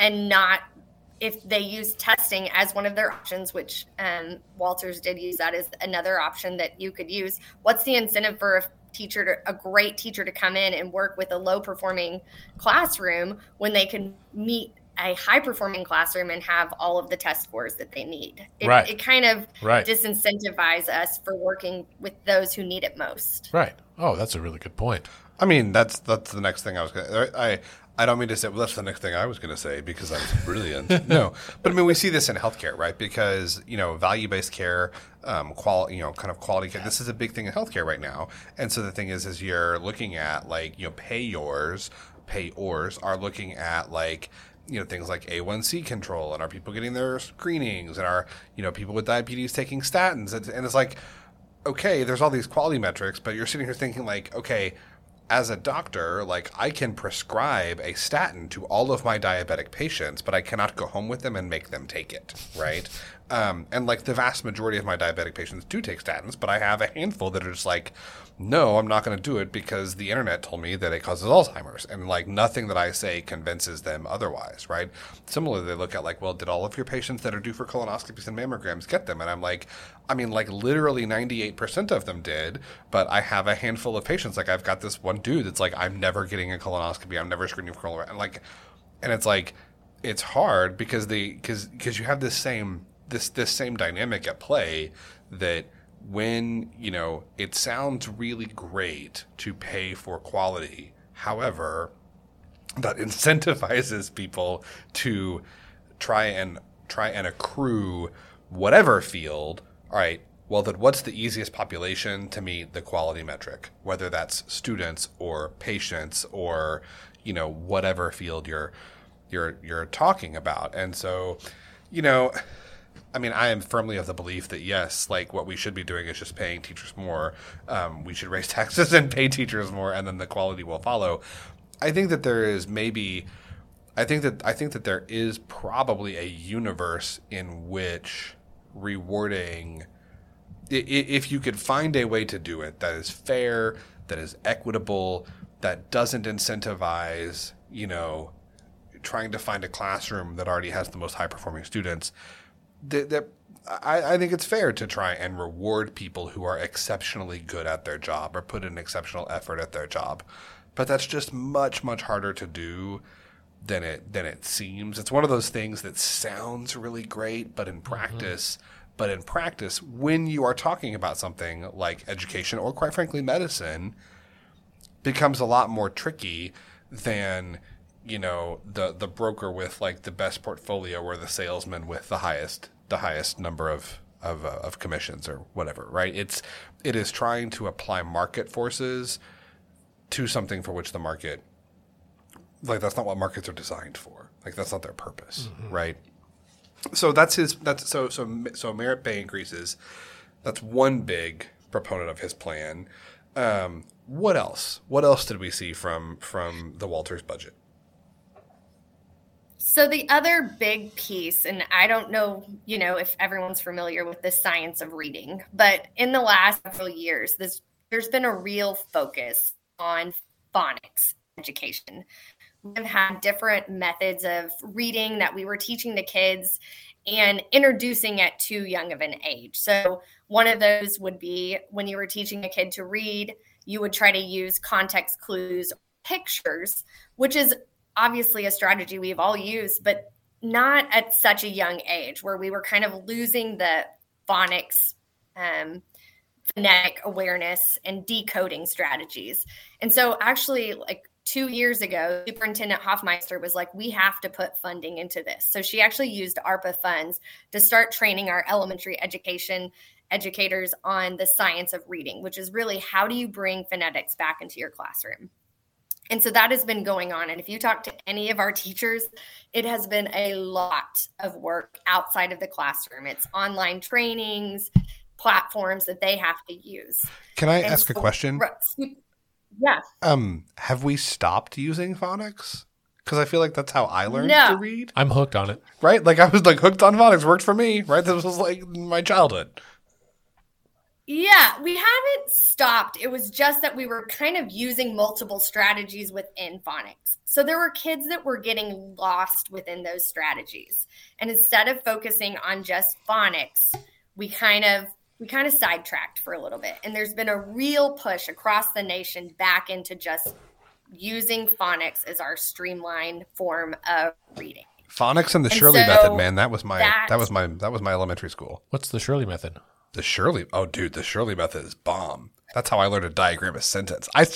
and not if they use testing as one of their options, which um, Walters did use that as another option that you could use, what's the incentive for a teacher to, a great teacher to come in and work with a low performing classroom when they can meet a high performing classroom and have all of the test scores that they need. It, right. it kind of right. disincentivizes us for working with those who need it most. Right. Oh, that's a really good point. I mean, that's that's the next thing I was going to I I don't mean to say well, that's the next thing I was going to say because I was brilliant. no, but I mean we see this in healthcare, right? Because you know value based care, um, quality, you know, kind of quality care. This is a big thing in healthcare right now. And so the thing is, is you're looking at like you know payors, payors are looking at like you know things like A1C control and are people getting their screenings and are you know people with diabetes taking statins and it's like okay, there's all these quality metrics, but you're sitting here thinking like okay as a doctor, like I can prescribe a statin to all of my diabetic patients, but I cannot go home with them and make them take it, right? Um, and like the vast majority of my diabetic patients do take statins, but I have a handful that are just like, no, I'm not going to do it because the internet told me that it causes Alzheimer's. And like nothing that I say convinces them otherwise, right? Similarly, they look at like, well, did all of your patients that are due for colonoscopies and mammograms get them? And I'm like, I mean, like literally 98% of them did, but I have a handful of patients. Like I've got this one dude that's like, I'm never getting a colonoscopy. I'm never screening for colonoscopy. And like, and it's like, it's hard because the because because you have this same this this same dynamic at play that when you know it sounds really great to pay for quality however that incentivizes people to try and try and accrue whatever field all right well then what's the easiest population to meet the quality metric? Whether that's students or patients or you know whatever field you're you're you're talking about. And so you know I mean, I am firmly of the belief that yes, like what we should be doing is just paying teachers more. Um, we should raise taxes and pay teachers more, and then the quality will follow. I think that there is maybe, I think that I think that there is probably a universe in which rewarding, if you could find a way to do it that is fair, that is equitable, that doesn't incentivize, you know, trying to find a classroom that already has the most high performing students that, that I, I, think it's fair to try and reward people who are exceptionally good at their job or put in exceptional effort at their job. But that's just much, much harder to do than it than it seems. It's one of those things that sounds really great, but in mm-hmm. practice, mm-hmm. but in practice, when you are talking about something like education or quite frankly medicine, becomes a lot more tricky than you know the the broker with like the best portfolio or the salesman with the highest the highest number of of, uh, of commissions or whatever right? It's it is trying to apply market forces to something for which the market like that's not what markets are designed for. Like that's not their purpose mm-hmm. right? So that's his that's so so so merit pay increases. That's one big proponent of his plan. Um, what else? What else did we see from from the walters budget so the other big piece, and I don't know, you know, if everyone's familiar with the science of reading, but in the last several years, this there's been a real focus on phonics education. We've had different methods of reading that we were teaching the kids and introducing at too young of an age. So one of those would be when you were teaching a kid to read, you would try to use context clues pictures, which is obviously a strategy we've all used, but not at such a young age where we were kind of losing the phonics, um, phonetic awareness, and decoding strategies. And so, actually, like two years ago, Superintendent Hofmeister was like, we have to put funding into this. So she actually used ARPA funds to start training our elementary education educators on the science of reading, which is really how do you bring phonetics back into your classroom? And so that has been going on. And if you talk to any of our teachers, it has been a lot of work outside of the classroom. It's online trainings, platforms that they have to use. Can I and ask so, a question? Yeah. Um, have we stopped using phonics? Because I feel like that's how I learned no. to read. I'm hooked on it. Right? Like I was like hooked on phonics, worked for me, right? This was like my childhood. Yeah, we haven't stopped. It was just that we were kind of using multiple strategies within phonics. So there were kids that were getting lost within those strategies. And instead of focusing on just phonics, we kind of we kind of sidetracked for a little bit. And there's been a real push across the nation back into just using phonics as our streamlined form of reading. Phonics and the and Shirley so method, man. That was my that, that was my that was my elementary school. What's the Shurley method? The Shurley, oh, dude, the Shurley method is bomb. That's how I learned to diagram a sentence. I,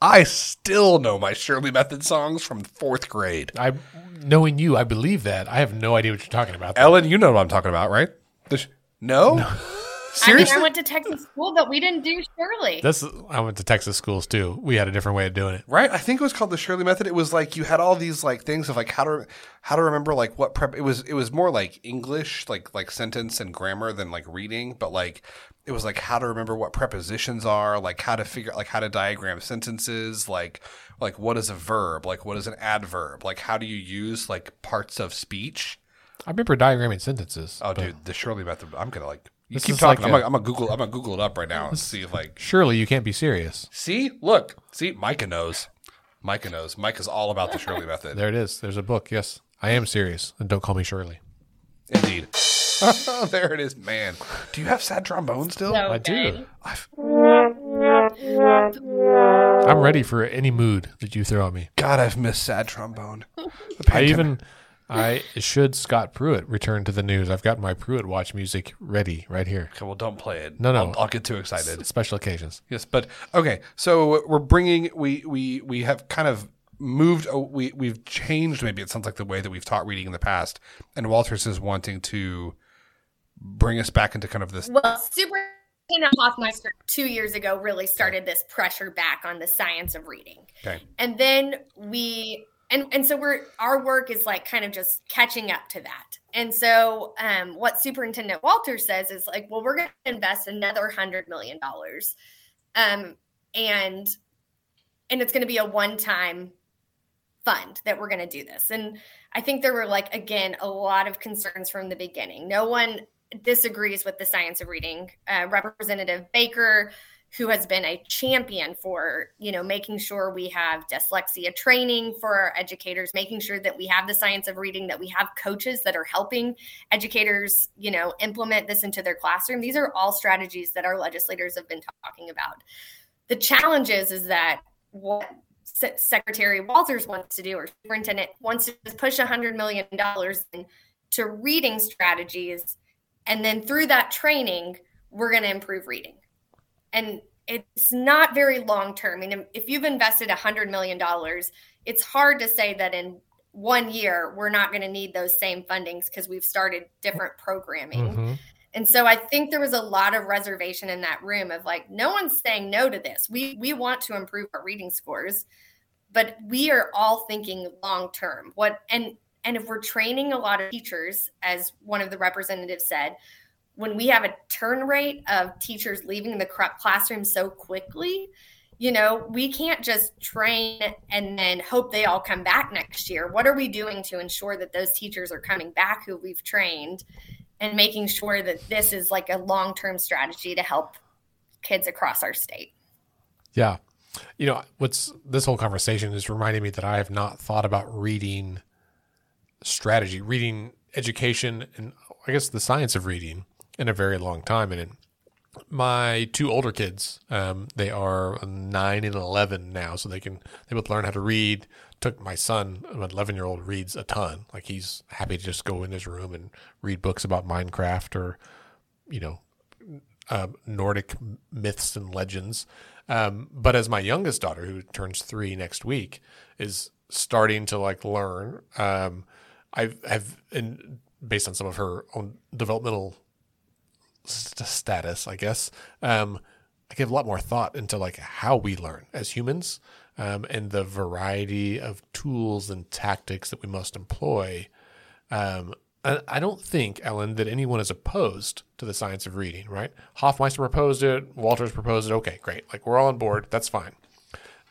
I still know my Shurley method songs from fourth grade. I, knowing you, I believe that. I have no idea what you're talking about. Though. Ellen, you know what I'm talking about, right? Sh- no? no. I mean, I went to Texas school, but we didn't do Shurley. This I went to Texas schools too. We had a different way of doing it. right? I think it was called the Shurley method. It was like you had all these like things of like how to how to remember like what prep. It was it was more like English, like like sentence and grammar than like reading, but like it was like how to remember what prepositions are, like how to figure like how to diagram sentences, like like what is a verb, like what is an adverb, like how do you use like parts of speech. I remember diagramming sentences. Oh, dude, the Shurley method. I'm gonna like you This keep talking. like I'm, a- gonna, I'm gonna Google. I'm gonna Google it up right now and see if like Surely you can't be serious. see look see Micah knows. Micah knows. Micah's all about the Shurley method. There it is. There's a book. Yes, I am serious, and don't call me Shirley. Indeed. oh, there it is, man. Do you have sad trombone still? So I do. I've, I'm ready for any mood that you throw at me. God, I've missed sad trombone. I pandemic- even, I should Scott Pruitt return to the news. I've got my Pruitt watch music ready right here. Okay, well, don't play it. No, no. I'll, I'll get too excited. Special occasions. Yes, but okay. So we're bringing we we we have kind of moved. oh, We we've changed. Maybe it sounds like the way that we've taught reading in the past. And Walters is wanting to bring us back into kind of this. Well, Superintendent Hofmeister two years ago really started this pressure back on the science of reading. Okay. And then we and and so we're our work is like kind of just catching up to that. And so um, what Superintendent Walter says is like, well, we're going to invest another hundred million dollars, um, and and it's going to be a one time fund that we're going to do this. And I think there were like again a lot of concerns from the beginning. No one disagrees with the science of reading. Uh, Representative Baker, who has been a champion for you know making sure we have dyslexia training for our educators, making sure that we have the science of reading, that we have coaches that are helping educators you know implement this into their classroom. These are all strategies that our legislators have been talking about. The challenge is is that what Secretary Walters wants to do, or superintendent wants to push $100 million into reading strategies. And then through that training, we're going to improve reading. And it's not very long term. I mean, if you've invested $100 million, it's hard to say that in one year we're not going to need those same fundings because we've started different programming. Mhm. And so I think there was a lot of reservation in that room of like, no one's saying no to this. We we want to improve our reading scores, but we are all thinking long term. What and and if we're training a lot of teachers, as one of the representatives said, when we have a turn rate of teachers leaving the classroom so quickly, you know, we can't just train and then hope they all come back next year. What are we doing to ensure that those teachers are coming back who we've trained and making sure that this is like a long term strategy to help kids across our state? Yeah. You know, what's this whole conversation is reminding me that I have not thought about reading strategy, reading education, and I guess the science of reading in a very long time. And my two older kids, um, they are nine and 11 now, so they can, they both learn how to read. Took my son, an 11 year old, reads a ton. Like he's happy to just go in his room and read books about Minecraft or, you know, uh, Nordic myths and legends. Um, but as my youngest daughter, who turns three next week, is starting to like learn, um, I've have and based on some of her own developmental st- status, I guess, um, I give a lot more thought into like how we learn as humans, um, and the variety of tools and tactics that we must employ. Um, I don't think, Ellen, that anyone is opposed to the science of reading, right? Hofmeister proposed it, Walters proposed it. Okay, great. Like we're all on board. That's fine.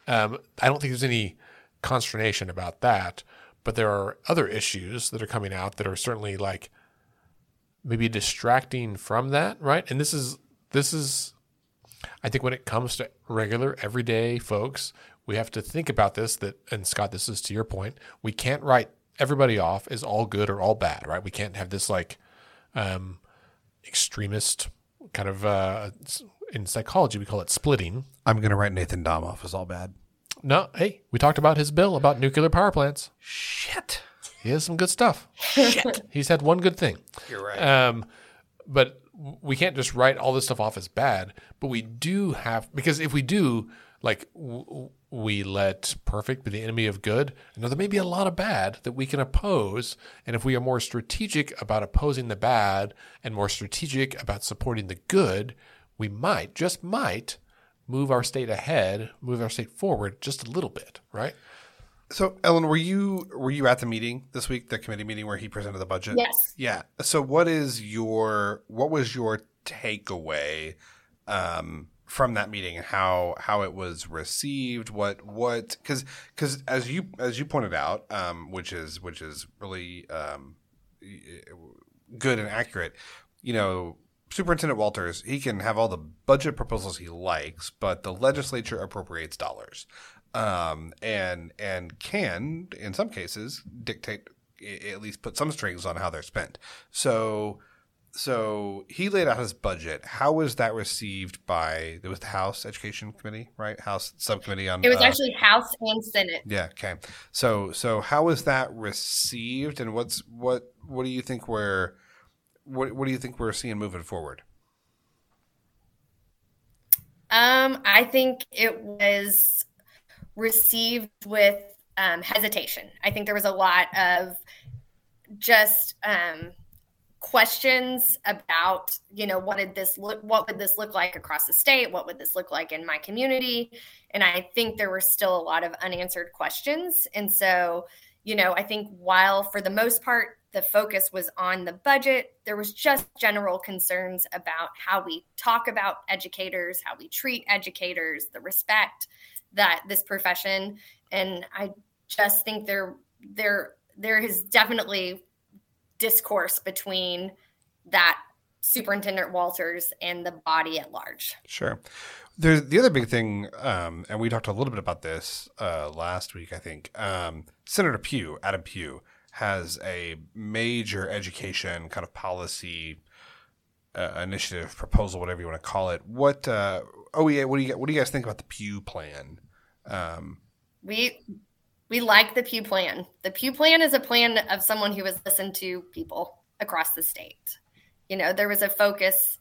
Um, I don't think there's any consternation about that, but there are other issues that are coming out that are certainly like maybe distracting from that, right? And this is this is I think when it comes to regular everyday folks, we have to think about this that and Scott, this is to your point, we can't write everybody off as all good or all bad, right? We can't have this like um extremist kind of uh in psychology we call it splitting. I'm gonna write Nathan Dahm off as all bad. No, hey, we talked about his bill about nuclear power plants. Shit. He has some good stuff. Shit. He's had one good thing. You're right. Um, but we can't just write all this stuff off as bad. But we do have because if we do, like w- we let perfect be the enemy of good. You know, there may be a lot of bad that we can oppose, and if we are more strategic about opposing the bad and more strategic about supporting the good, we might, just might, move our state ahead, move our state forward just a little bit, right? So, Ellen, were you were you at the meeting this week, the committee meeting where he presented the budget? Yes. Yeah. So, what is your what was your takeaway um, from that meeting and how how it was received? What what because because as you as you pointed out, um, which is which is really um, good and accurate. You know, Superintendent Walters, he can have all the budget proposals he likes, but the legislature appropriates dollars, um, and and can in some cases dictate at least put some strings on how they're spent. So so he laid out his budget. How was that received by it was the House Education Committee, right? House Subcommittee on It was uh, actually House and Senate. yeah. Okay. So so how was that received, and what's what what do you think we're what what do you think we're seeing moving forward? Um, I think it was received with um, hesitation. I think there was a lot of just um, questions about, you know, what did this look, what would this look like across the state? What would this look like in my community? And I think there were still a lot of unanswered questions. And so, you know, I think while for the most part the focus was on the budget, there was just general concerns about how we talk about educators, how we treat educators, the respect that this profession and I just think there there there is definitely discourse between that superintendent Walters and the body at large. Sure. There's the other big thing, um, and we talked a little bit about this uh, last week. I think um, Senator Pugh, Adam Pugh, has a major education kind of policy uh, initiative proposal, whatever you want to call it. What uh, OEA? What do you what do you guys think about the Pugh plan? Um, We we like the Pugh plan. The Pugh plan is a plan of someone who has listened to people across the state. You know, there was a focus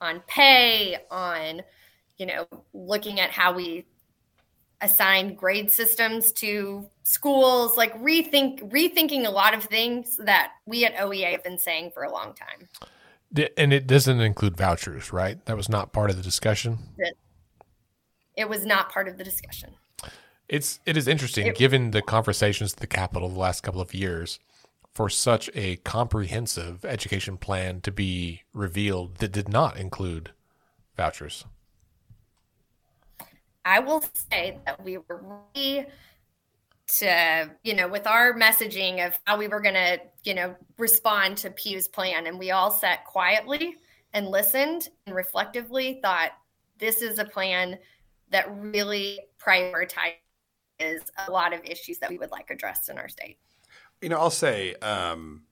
on pay, on you know, looking at how we assign grade systems to schools, like rethink rethinking a lot of things that we at OEA have been saying for a long time. And it doesn't include vouchers, right? That was not part of the discussion. It was not part of the discussion. It's it is interesting, It- given the conversations at the Capitol the last couple of years, for such a comprehensive education plan to be revealed that did not include vouchers. I will say that we were ready to, you know, with our messaging of how we were going to, you know, respond to Pugh's plan. And we all sat quietly and listened and reflectively thought this is a plan that really prioritizes a lot of issues that we would like addressed in our state. You know, I'll say um,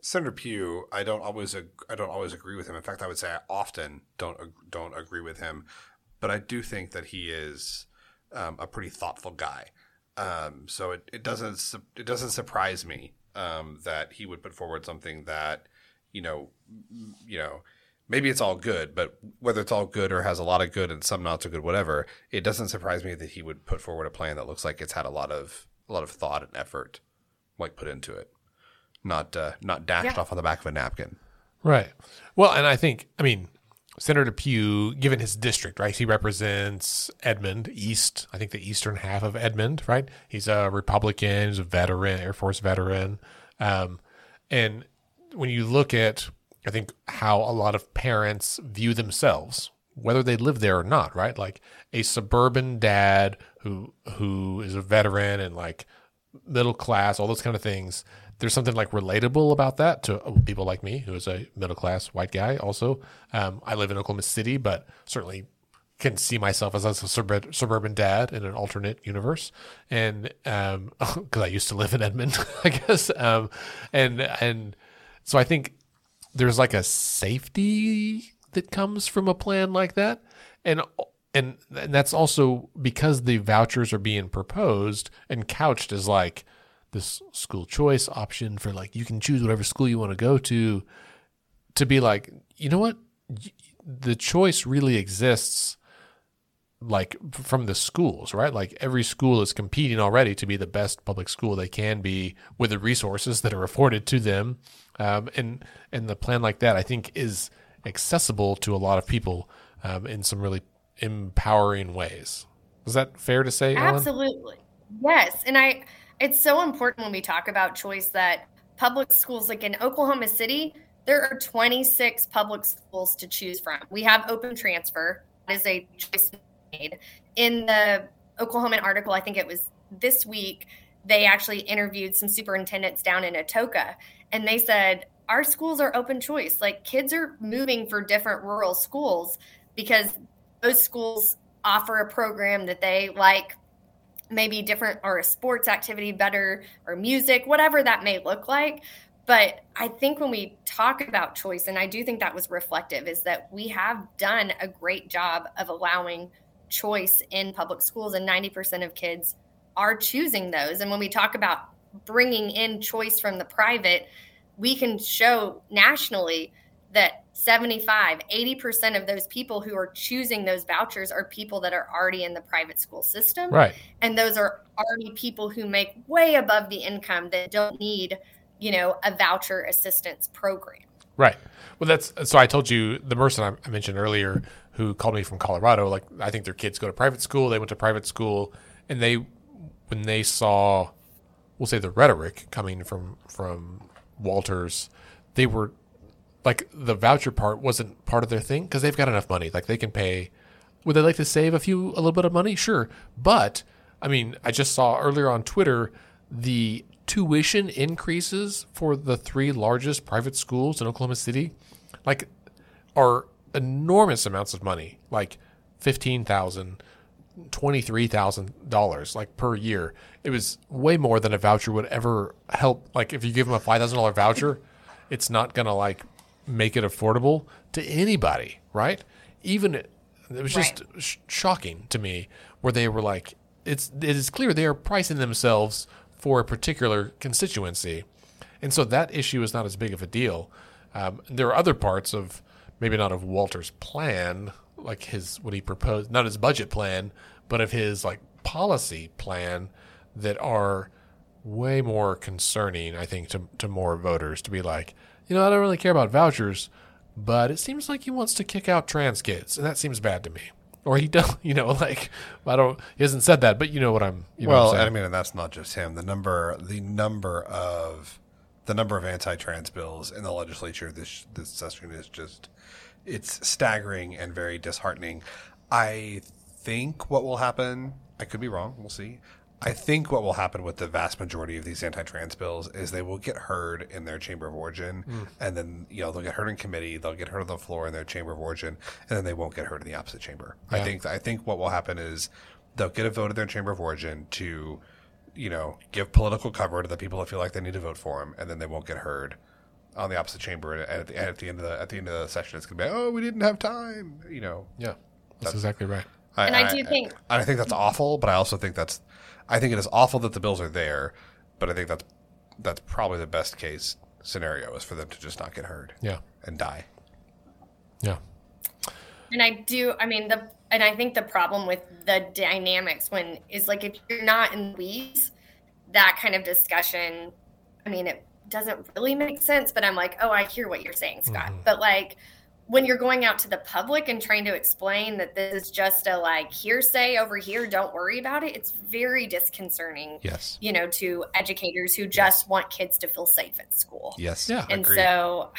Senator Pugh I don't always ag- I don't always agree with him. In fact, I would say I often don't don't agree with him. But I do think that he is um, a pretty thoughtful guy. Um, so it, it doesn't su- it doesn't surprise me um, that he would put forward something that you know m- you know maybe it's all good, but whether it's all good or has a lot of good and some not so good, whatever, it doesn't surprise me that he would put forward a plan that looks like it's had a lot of a lot of thought and effort like put into it, not uh, not dashed Yeah. off on the back of a napkin. Right. Well, and I think, I mean, Senator Pugh, given his district, right, he represents Edmond East, I think the eastern half of Edmond, right? He's a Republican, he's a veteran, Air Force veteran. Um, and when you look at, I think, how a lot of parents view themselves, whether they live there or not, right? Like a suburban dad who who is a veteran and like middle class, all those kind of things. There's something like relatable about that to uh, people like me, who is a middle class white guy. Also, um, I live in Oklahoma City, but certainly can see myself as a suburban, suburban dad in an alternate universe, and um, because I used to live in Edmond, I guess, um, and and so I think there's like a safety that comes from a plan like that, and and and that's also because the vouchers are being proposed and couched as like this school choice option for like you can choose whatever school you want to go to to be like you know what the choice really exists like from the schools, right? Like every school is competing already to be the best public school they can be with the resources that are afforded to them, um, and and the plan like that I think is accessible to a lot of people um, in some really empowering ways. Is that fair to say? Ellen? Absolutely. Yes. And I it's so important when we talk about choice that public schools like in Oklahoma City, there are 26 public schools to choose from. We have open transfer. That is a choice made. In the Oklahoma article, I think it was this week, they actually interviewed some superintendents down in Atoka and they said our schools are open choice. Like kids are moving for different rural schools because those schools offer a program that they like maybe different or a sports activity better or music whatever that may look like. But i think when we talk about choice and i do think that was reflective is that we have done a great job of allowing choice in public schools and 90% of kids are choosing those. And when we talk about bringing in choice from the private we can show nationally that 75 80% of those people who are choosing those vouchers are people that are already in the private school system. Right. And those are already people who make way above the income that don't need you know a voucher assistance program. Right. Well that's so i told you the person i mentioned earlier who called me from colorado like i think their kids go to private school they went to private school and they when they saw we'll say the rhetoric coming from from walters they were like the voucher part wasn't part of their thing because they've got enough money. Like they can pay. Would they like to save a few, a little bit of money? Sure, but I mean, I just saw earlier on Twitter the tuition increases for the three largest private schools in Oklahoma City, like, are enormous amounts of money, like fifteen thousand, twenty-three thousand dollars, like per year. It was way more than a voucher would ever help. Like if you give them a five thousand dollar voucher, it's not gonna like make it affordable to anybody, right? Even it was just right. sh- shocking to me where they were like, it's it is clear they are pricing themselves for a particular constituency, and so that issue is not as big of a deal. Um, there are other parts of maybe not of Walter's plan, like his what he proposed, not his budget plan, but of his like policy plan that are way more concerning, I think, to to more voters to be like, you know, I don't really care about vouchers, but it seems like he wants to kick out trans kids, and that seems bad to me. Or he don't, you know, like I don't. He hasn't said that, but you know what I'm. You know well, I'm I mean, and that's not just him. The number, the number of, the number of anti-trans bills in the legislature this this session is just, it's staggering and very disheartening. I think what will happen. I could be wrong. We'll see. I think what will happen with the vast majority of these anti-trans bills is they will get heard in their chamber of origin, mm. and then you know they'll get heard in committee, they'll get heard on the floor in their chamber of origin, and then they won't get heard in the opposite chamber. Yeah. I think I think what will happen is they'll get a vote in their chamber of origin to, you know, give political cover to the people that feel like they need to vote for them, and then they won't get heard on the opposite chamber. And at the, at the end of the at the end of the session, it's gonna be oh we didn't have time, you know. Yeah, that's, that's exactly right. I, and I, I do think I, I think that's awful, but I also think that's I think it is awful that the bills are there, but I think that's that's probably the best case scenario is for them to just not get heard. Yeah. And die. Yeah. And I do I mean the and I think the problem with the dynamics when is like if you're not in weeds, that kind of discussion, I mean it doesn't really make sense, but I'm like, oh, I hear what you're saying, Scott. Mm-hmm. But like when you're going out to the public and trying to explain that this is just a like hearsay over here, don't worry about it, it's very disconcerting. Yes. You know, to educators who just yes. want kids to feel safe at school. Yes. Yeah. And agreed. so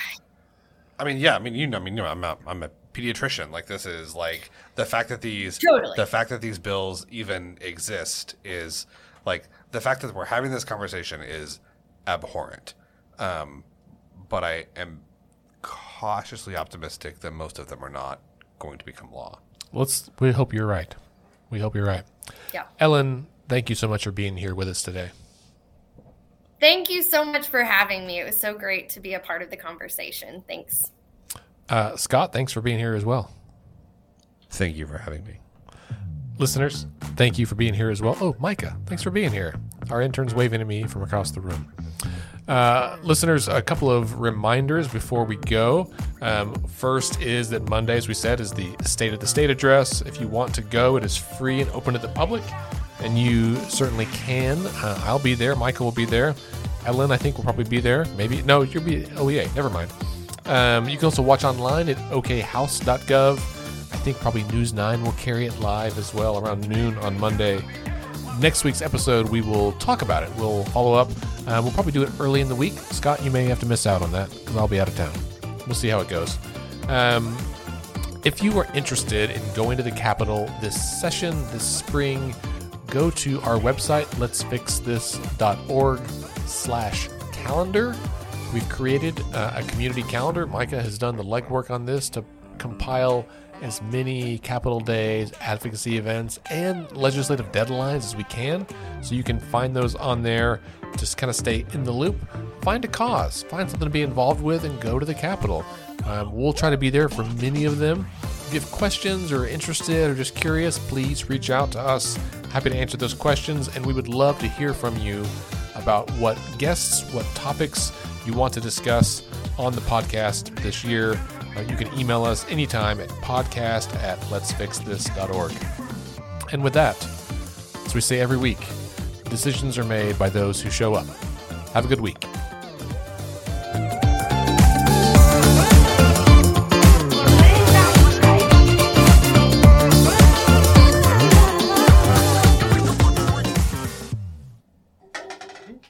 I mean, yeah, I mean, you know, I mean, you know, I'm a, I'm a pediatrician. Like this is like the fact that these totally. the fact that these bills even exist is like the fact that we're having this conversation is abhorrent. Um, but I am cautiously optimistic that most of them are not going to become law. Let's. We hope you're right. We hope you're right. Yeah. Ellen, thank you so much for being here with us today. Thank you so much for having me. It was so great to be a part of the conversation. Thanks. Uh, Scott, thanks for being here as well. Thank you for having me. Listeners, thank you for being here as well. Oh, Micah, thanks for being here. Our intern's waving at me from across the room. Uh, listeners, a couple of reminders before we go. Um, first is that Monday, as we said, is the State of the State address. If you want to go, it is free and open to the public, and you certainly can. Uh, I'll be there. Michael will be there. Ellen, I think, will probably be there. Maybe. No, you'll be OEA. Never mind. Um, you can also watch online at okhouse.gov. I think probably News 9 will carry it live as well around noon on Monday next week's episode, we will talk about it. We'll follow up. Uh, we'll probably do it early in the week. Scott, you may have to miss out on that because I'll be out of town. We'll see how it goes. Um, if you are interested in going to the Capitol this session, this spring, go to our website, let'sfixthis.org slash calendar. We've created uh, a community calendar. Micah has done the legwork on this to compile as many Capitol Days, advocacy events, and legislative deadlines as we can. So you can find those on there. Just kind of stay in the loop. Find a cause, find something to be involved with, and go to the Capitol. Um, we'll try to be there for many of them. If you have questions or interested or just curious, please reach out to us. Happy to answer those questions, and we would love to hear from you about what guests, what topics you want to discuss on the podcast this year. Uh, you can email us anytime at podcast at letsfixthis.org. And with that, as we say every week, decisions are made by those who show up. Have a good week.